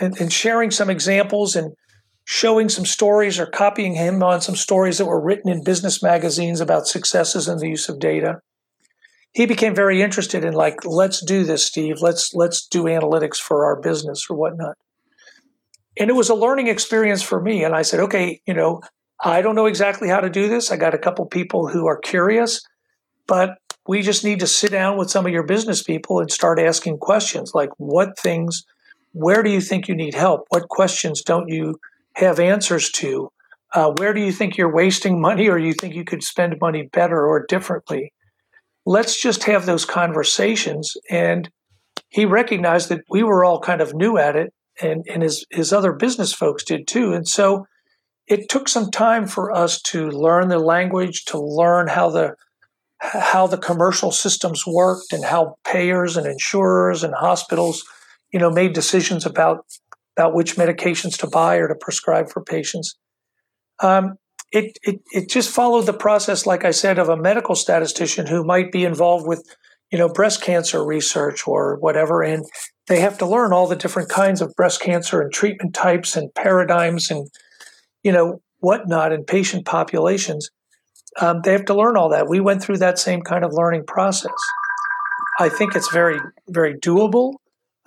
and, and sharing some examples and showing some stories or copying him on some stories that were written in business magazines about successes in the use of data, he became very interested in like, let's do this, Steve. Let's let's do analytics for our business or whatnot. And it was a learning experience for me. And I said, okay, you know, I don't know exactly how to do this. I got a couple people who are curious, but we just need to sit down with some of your business people and start asking questions like what things where do you think you need help? What questions don't you have answers to? Uh, where do you think you're wasting money or you think you could spend money better or differently? Let's just have those conversations. And he recognized that we were all kind of new at it, and, and his, his other business folks did too. And so it took some time for us to learn the language, to learn how the how the commercial systems worked and how payers and insurers and hospitals, you know, made decisions about about which medications to buy or to prescribe for patients. Um, it, it it just followed the process, like I said, of a medical statistician who might be involved with, you know, breast cancer research or whatever, and they have to learn all the different kinds of breast cancer and treatment types and paradigms and, you know, whatnot in patient populations um, they have to learn all that. We went through that same kind of learning process. I think it's very, very doable.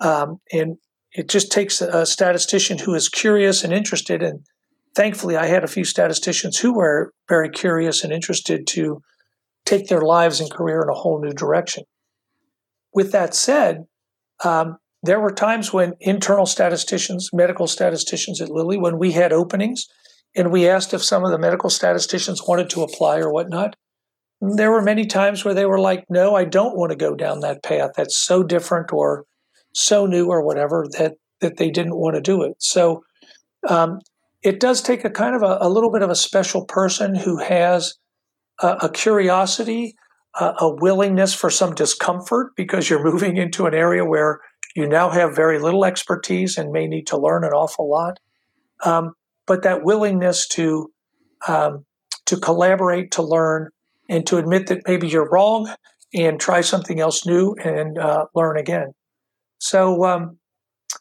Um, and it just takes a statistician who is curious and interested. And thankfully, I had a few statisticians who were very curious and interested to take their lives and career in a whole new direction. With that said, um, there were times when internal statisticians, medical statisticians at Lilly, when we had openings, and we asked if some of the medical statisticians wanted to apply or whatnot. There were many times where they were like, no, I don't want to go down that path. That's so different or so new or whatever that, that they didn't want to do it. So um, it does take a kind of a, a, little bit of a special person who has a, a curiosity, a, a willingness for some discomfort because you're moving into an area where you now have very little expertise and may need to learn an awful lot. Um, but that willingness to um, to collaborate, to learn, and to admit that maybe you're wrong and try something else new and uh, learn again. So, um,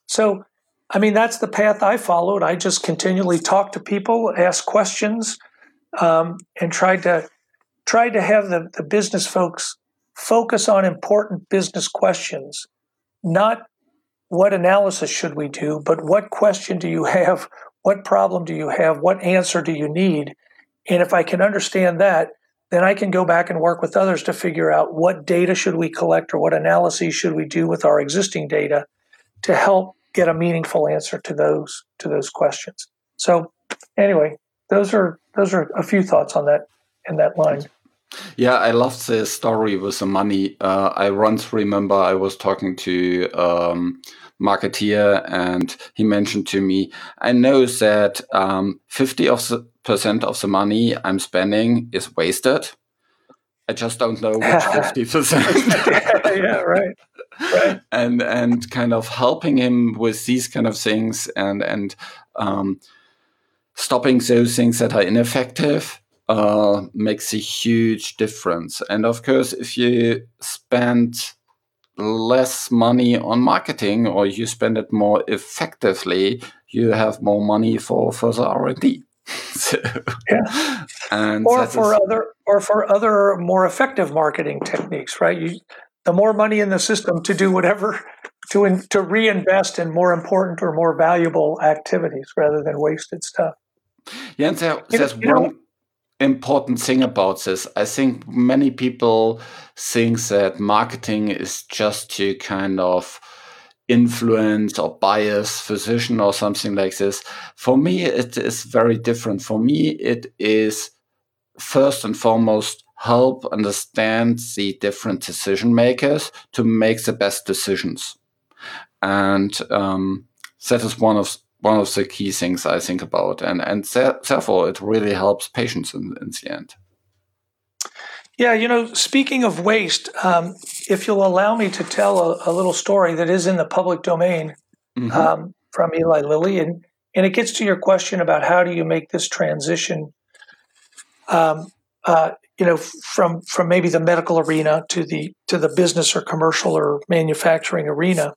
so I mean, that's the path I followed. I just continually talked to people, asked questions, um, and tried to tried to have the, the business folks focus on important business questions, not what analysis should we do, but what question do you have? What problem do you have? What answer do you need? And if I can understand that, then I can go back and work with others to figure out what data should we collect or what analyses should we do with our existing data to help get a meaningful answer to those to those questions. So anyway, those are those are a few thoughts on that in that line. Yeah, I love the story with the money. Uh, I once remember I was talking to um, marketeer and he mentioned to me, I know that um, 50 of the percent of the money I'm spending is wasted. I just don't know which 50 percent. yeah, right. Right. And and kind of helping him with these kind of things and and um, stopping those things that are ineffective uh, makes a huge difference. And of course, if you spend less money on marketing or you spend it more effectively, you have more money for further R&D. so, yeah. And or for is, other or for other more effective marketing techniques, right? You, the more money in the system to do whatever to in, to reinvest in more important or more valuable activities rather than wasted stuff. Yeah, and there, there's you know, one important thing about this. I think many people think that marketing is just to kind of influence or bias physician or something like this. For me, it is very different. For me, it is first and foremost help understand the different decision makers to make the best decisions. And um, that is one of one of the key things I think about, and and therefore it really helps patients in, in the end. Yeah, you know, speaking of waste, um, if you'll allow me to tell a, a, little story that is in the public domain mm-hmm. um, from Eli Lilly, and and it gets to your question about how do you make this transition, um, uh, you know, from from maybe the medical arena to the to the business or commercial or manufacturing arena.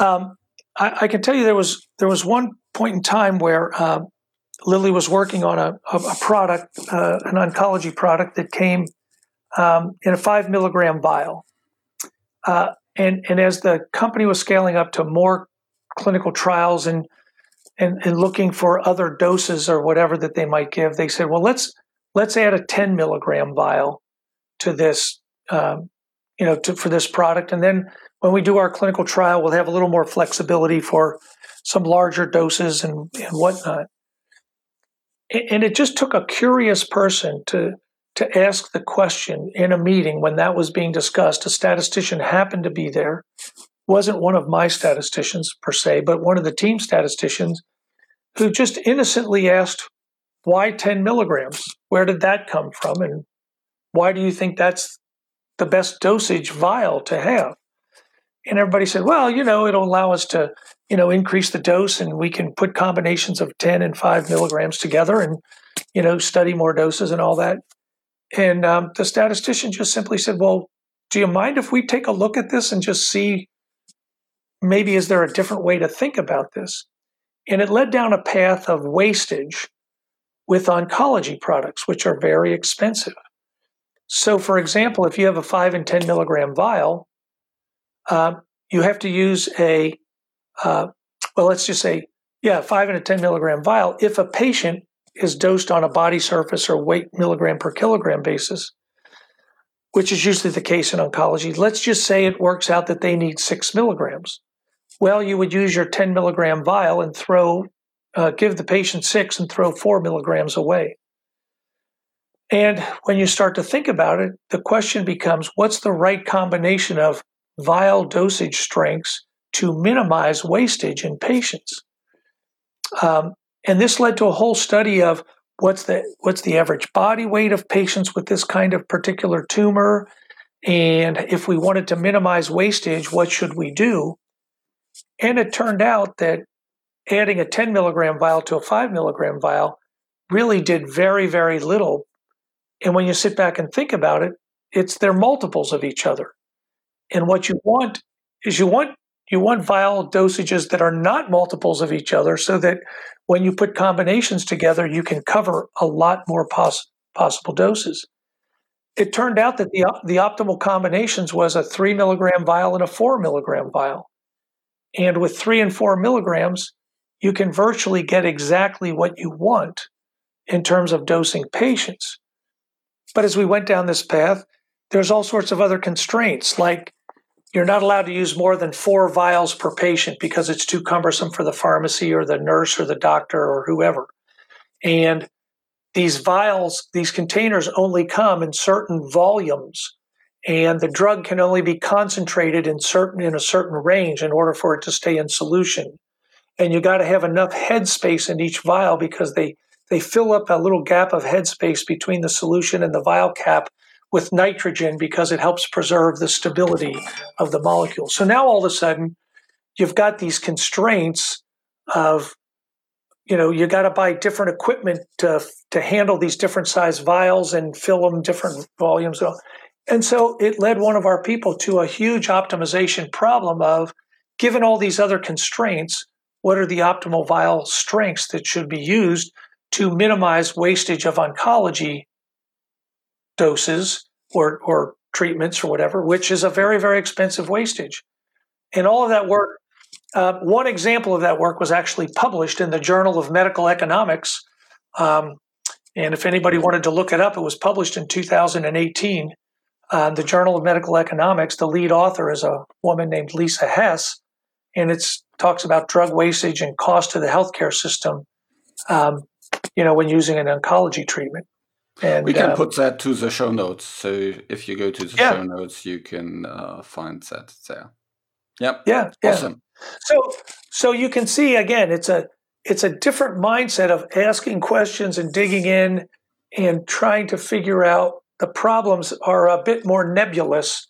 Um, I, I, can tell you there was there was one point in time where uh, Lilly was working on a, a, product, uh, an oncology product that came um, in a five milligram vial, uh, and and as the company was scaling up to more clinical trials and, and and looking for other doses or whatever that they might give, they said, well, let's let's add a ten milligram vial to this, um, you know, to, for this product, and then when we do our clinical trial, we'll have a little more flexibility for some larger doses and, and whatnot. And it just took a curious person to to ask the question in a meeting when that was being discussed. A statistician happened to be there, wasn't one of my statisticians per se, but one of the team statisticians who just innocently asked, Why 10 milligrams? Where did that come from? And why do you think that's the best dosage vial to have? And everybody said, Well, you know, it'll allow us to you know increase the dose and we can put combinations of 10 and 5 milligrams together and you know study more doses and all that. And um, the statistician just simply said well do you mind if we take a look at this and just see maybe is there a different way to think about this? And it led down a path of wastage with oncology products which are very expensive. So for example if you have a 5 and 10 milligram vial uh, you have to use a uh, well, let's just say, yeah, five and a 10 milligram vial. If a patient is dosed on a body surface or weight milligram per kilogram basis, which is usually the case in oncology, let's just say it works out that they need six milligrams. Well, you would use your 10 milligram vial and throw, uh, give the patient six and throw four milligrams away. And when you start to think about it, the question becomes what's the right combination of vial dosage strengths to minimize wastage in patients. Um, and this led to a whole study of what's the what's the average body weight of patients with this kind of particular tumor, and if we wanted to minimize wastage, what should we do? And it turned out that adding a 10 milligram vial to a 5 milligram vial really did very, very little. And when you sit back and think about it, it's they're multiples of each other. And what you want is you want you want vial dosages that are not multiples of each other so that when you put combinations together, you can cover a lot more poss- possible doses. It turned out that the, the optimal combinations was a three milligram vial and a four milligram vial. And with three and four milligrams, you can virtually get exactly what you want in terms of dosing patients. But as we went down this path, there's all sorts of other constraints like you're not allowed to use more than four vials per patient because it's too cumbersome for the pharmacy or the nurse or the doctor or whoever. And these vials, these containers only come in certain volumes and the drug can only be concentrated in certain in a certain range in order for it to stay in solution. And you got to have enough headspace in each vial because they they fill up a little gap of headspace between the solution and the vial cap with nitrogen because it helps preserve the stability of the molecule. So now all of a sudden, you've got these constraints of, you know, you got to buy different equipment to to handle these different size vials and fill them different volumes. And so it led one of our people to a huge optimization problem of, given all these other constraints, what are the optimal vial strengths that should be used to minimize wastage of oncology doses or, or treatments or whatever, which is a very, very expensive wastage. And all of that work, uh, one example of that work was actually published in the Journal of Medical Economics. Um, and if anybody wanted to look it up, it was published in 2018. Uh, the Journal of Medical Economics, the lead author is a woman named Lisa Hess, and it talks about drug wastage and cost to the healthcare system, um, you know, when using an oncology treatment. And we can uh, put that to the show notes. So if you go to the yeah. show notes, you can uh, find that there. Yep. Yeah. Awesome. Yeah. So so you can see again, it's a it's a different mindset of asking questions and digging in and trying to figure out the problems are a bit more nebulous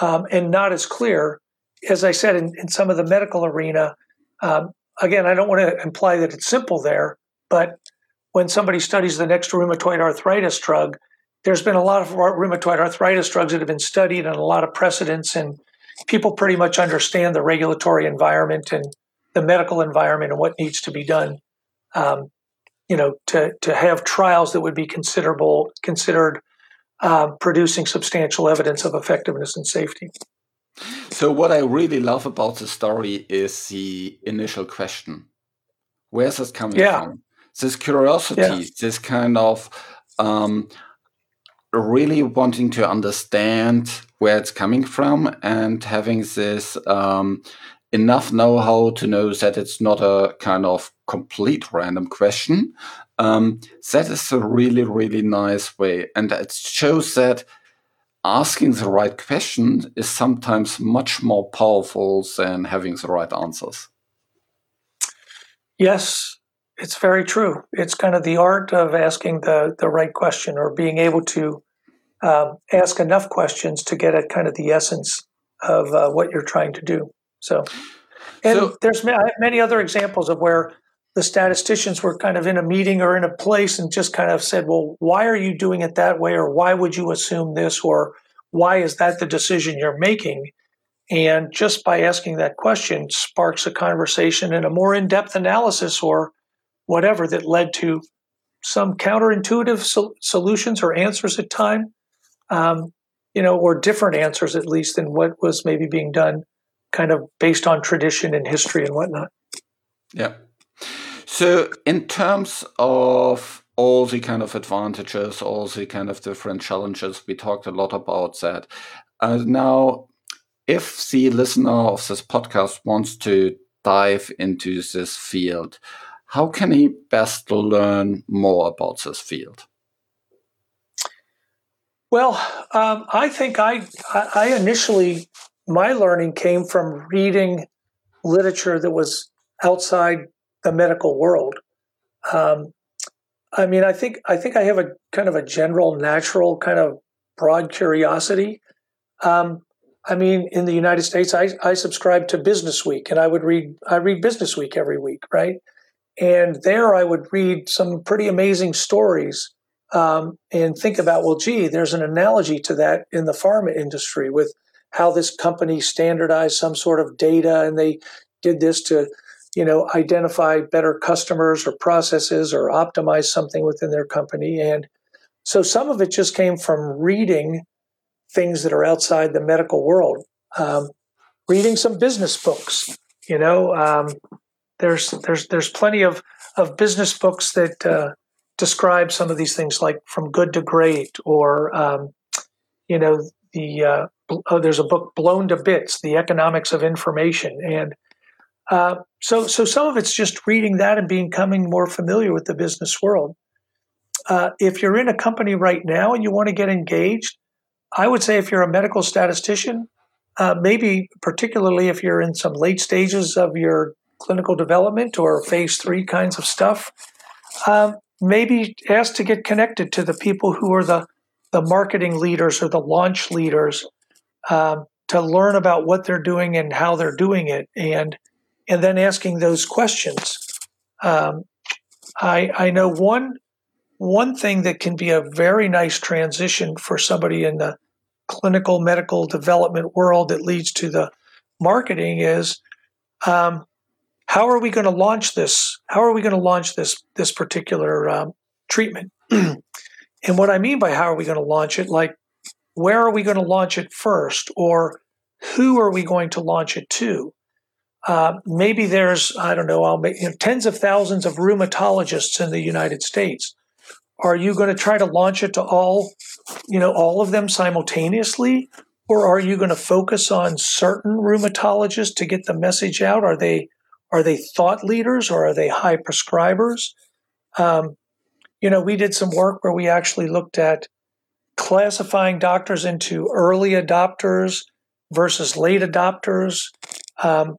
um, and not as clear. As I said in, in some of the medical arena, um, again, I don't want to imply that it's simple there, but when somebody studies the next rheumatoid arthritis drug, there's been a lot of rheumatoid arthritis drugs that have been studied and a lot of precedents, and people pretty much understand the regulatory environment and the medical environment and what needs to be done. Um, you know, to to have trials that would be considerable considered um, producing substantial evidence of effectiveness and safety. So, what I really love about the story is the initial question: Where's this coming yeah. from? This curiosity, yeah. this kind of um, really wanting to understand where it's coming from and having this um, enough know-how to know that it's not a kind of complete random question. Um, that is a really, really nice way. And it shows that asking the right question is sometimes much more powerful than having the right answers. Yes, it's very true. It's kind of the art of asking the, the right question or being able to um, ask enough questions to get at kind of the essence of uh, what you're trying to do. So, and so, there's many other examples of where the statisticians were kind of in a meeting or in a place and just kind of said, well, why are you doing it that way? Or why would you assume this? Or why is that the decision you're making? And just by asking that question sparks a conversation and a more in depth analysis or whatever that led to some counterintuitive so- solutions or answers at time, um, you know, or different answers at least than what was maybe being done kind of based on tradition and history and whatnot. Yeah. So, in terms of all the kind of advantages, all the kind of different challenges, we talked a lot about that. Uh, now, if the listener of this podcast wants to dive into this field, how can he best learn more about this field? Well, um, I think I, I initially my learning came from reading literature that was outside the medical world. Um, I mean, I think I think I have a kind of a general, natural, kind of broad curiosity. Um, I mean, in the United States, I, I subscribe to Business Week, and I would read I read Business Week every week, right? And there, I would read some pretty amazing stories um, and think about, well, gee, there's an analogy to that in the pharma industry with how this company standardized some sort of data, and they did this to you know, identify better customers or processes or optimize something within their company. And so some of it just came from reading things that are outside the medical world, um, reading some business books. You know, um, there's there's there's plenty of of business books that uh, describe some of these things, like from good to great, or um, you know, the uh, oh, there's a book, Blown to Bits: The Economics of Information, and uh, so, so some of it's just reading that and becoming more familiar with the business world. Uh, if you're in a company right now and you want to get engaged, I would say if you're a medical statistician, uh, maybe particularly if you're in some late stages of your clinical development or phase three kinds of stuff, um, maybe ask to get connected to the people who are the the marketing leaders or the launch leaders um, to learn about what they're doing and how they're doing it and and then asking those questions. Um, I, I know one one thing that can be a very nice transition for somebody in the clinical medical development world that leads to the marketing is um, how are we going to launch this? How are we going to launch this this particular um, treatment? and what I mean by how are we going to launch it, like where are we going to launch it first, or who are we going to launch it to? Uh, maybe there's, I don't know, I'll make, you know, tens of thousands of rheumatologists in the United States. Are you going to try to launch it to all, you know, all of them simultaneously? Or are you going to focus on certain rheumatologists to get the message out? Are they are they thought leaders or are they high prescribers? Um, you know, we did some work where we actually looked at classifying doctors into early adopters versus late adopters. Um,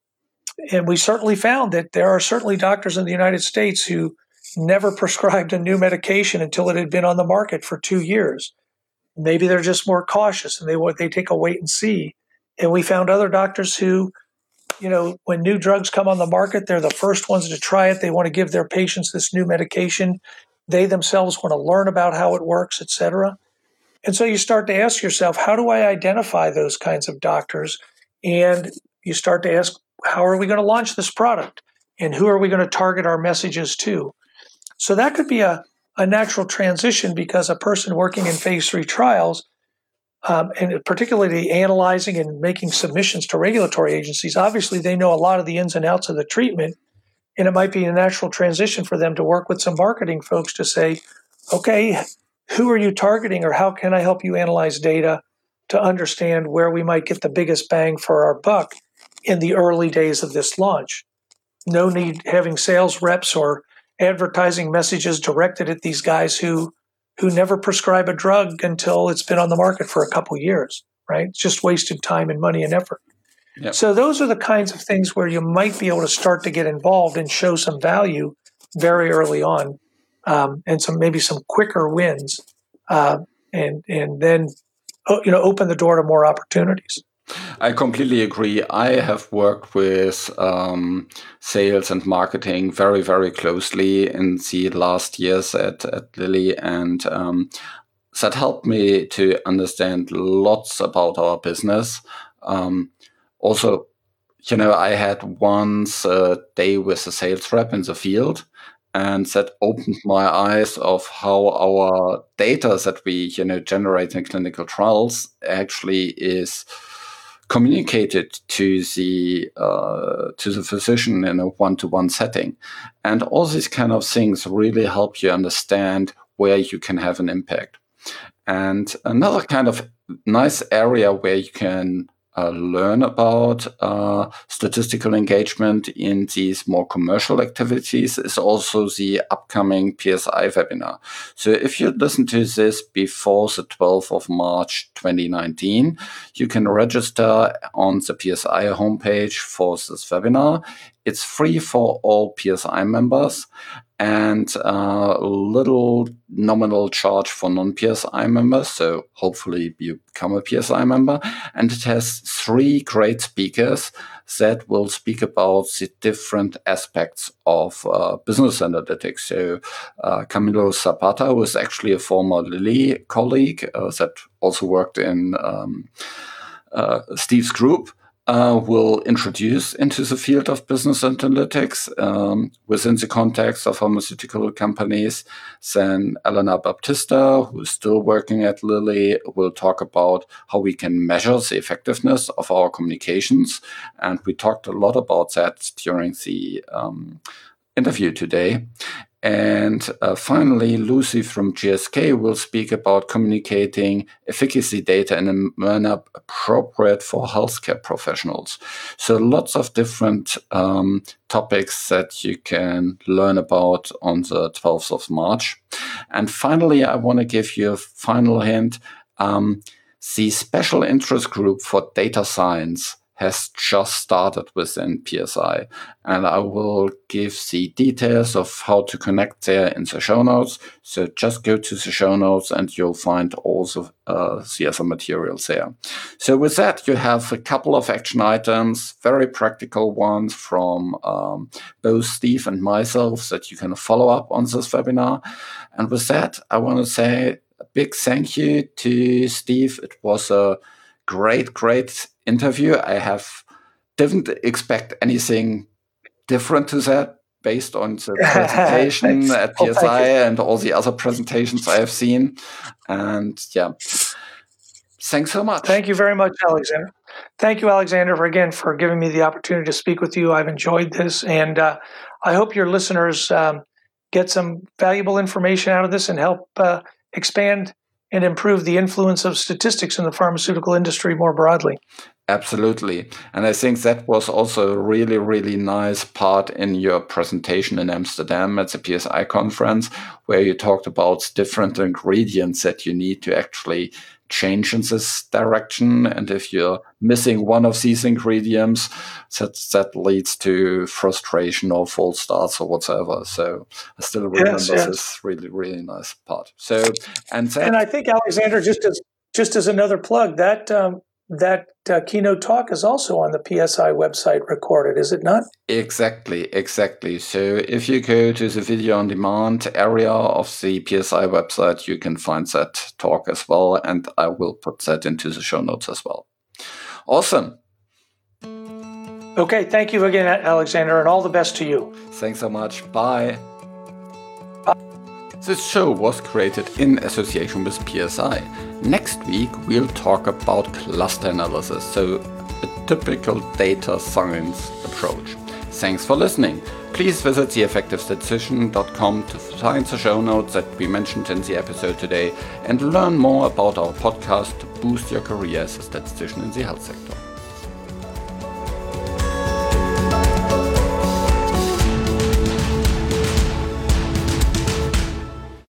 and we certainly found that there are certainly doctors in the United States who never prescribed a new medication until it had been on the market for two years. Maybe they're just more cautious and they they take a wait and see. And we found other doctors who, you know, when new drugs come on the market, they're the first ones to try it. They want to give their patients this new medication. They themselves want to learn about how it works, et cetera. And so you start to ask yourself, how do I identify those kinds of doctors? And you start to ask how are we going to launch this product and who are we going to target our messages to so that could be a, a natural transition because a person working in phase three trials um, and particularly analyzing and making submissions to regulatory agencies obviously they know a lot of the ins and outs of the treatment and it might be a natural transition for them to work with some marketing folks to say okay who are you targeting or how can I help you analyze data to understand where we might get the biggest bang for our buck in the early days of this launch. No need having sales reps or advertising messages directed at these guys who who never prescribe a drug until it's been on the market for a couple years, right? It's just wasted time and money and effort. Yep. So those are the kinds of things where you might be able to start to get involved and show some value very early on, um, and some maybe some quicker wins, uh, and and then you know open the door to more opportunities. I completely agree. I have worked with um, sales and marketing very, very closely in the last years at, at Lilly, and um, that helped me to understand lots about our business. Um, also, you know, I had once a day with a sales rep in the field, and that opened my eyes of how our data that we, you know, generate in clinical trials actually is communicated to the uh, to the physician in a one-to-one setting. And all these kind of things really help you understand where you can have an impact. And another kind of nice area where you can uh, learn about uh, statistical engagement in these more commercial activities is also the upcoming PSI webinar. So if you listen to this before the 12th of March 2019, you can register on the PSI homepage for this webinar. It's free for all PSI members and a little nominal charge for non-PSI members. So hopefully you become a PSI member. And it has three great speakers that will speak about the different aspects of uh, business analytics. So uh, Camilo Zapata, who is actually a former Lilly colleague uh, that also worked in um, uh, Steve's group, uh, will introduce into the field of business analytics um, within the context of pharmaceutical companies. Then Elena Baptista, who is still working at Lilly, will talk about how we can measure the effectiveness of our communications. And we talked a lot about that during the um, interview today. And uh, finally, Lucy from GSK will speak about communicating efficacy data in a manner appropriate for healthcare professionals. So, lots of different um, topics that you can learn about on the 12th of March. And finally, I want to give you a final hint. Um, the special interest group for data science has just started within PSI. And I will give the details of how to connect there in the show notes. So just go to the show notes and you'll find all the uh, CSR materials there. So with that, you have a couple of action items, very practical ones from um, both Steve and myself that you can follow up on this webinar. And with that, I want to say a big thank you to Steve. It was a great, great interview. I have didn't expect anything different to that based on the presentation at PSI and all the other presentations I have seen. And yeah, thanks so much. Thank you very much, Alexander. Thank you, Alexander, for again for giving me the opportunity to speak with you. I've enjoyed this, and uh, I hope your listeners um, get some valuable information out of this and help uh, expand and improve the influence of statistics in the pharmaceutical industry more broadly. Absolutely. And I think that was also a really, really nice part in your presentation in Amsterdam at the PSI conference, where you talked about different ingredients that you need to actually change in this direction. And if you're missing one of these ingredients, that that leads to frustration or false starts or whatever. So I still remember yes, yes. this really, really nice part. So and that, and I think Alexander, just as just as another plug, that um, that uh, keynote talk is also on the PSI website recorded, is it not? Exactly, exactly. So if you go to the video on demand area of the PSI website, you can find that talk as well, and I will put that into the show notes as well. Awesome. Okay, thank you again, Alexander, and all the best to you. Thanks so much. Bye. This show was created in association with PSI. Next week, we'll talk about cluster analysis, so a typical data science approach. Thanks for listening. Please visit theeffectivestatistician.com to find the show notes that we mentioned in the episode today and learn more about our podcast to boost your career as a statistician in the health sector.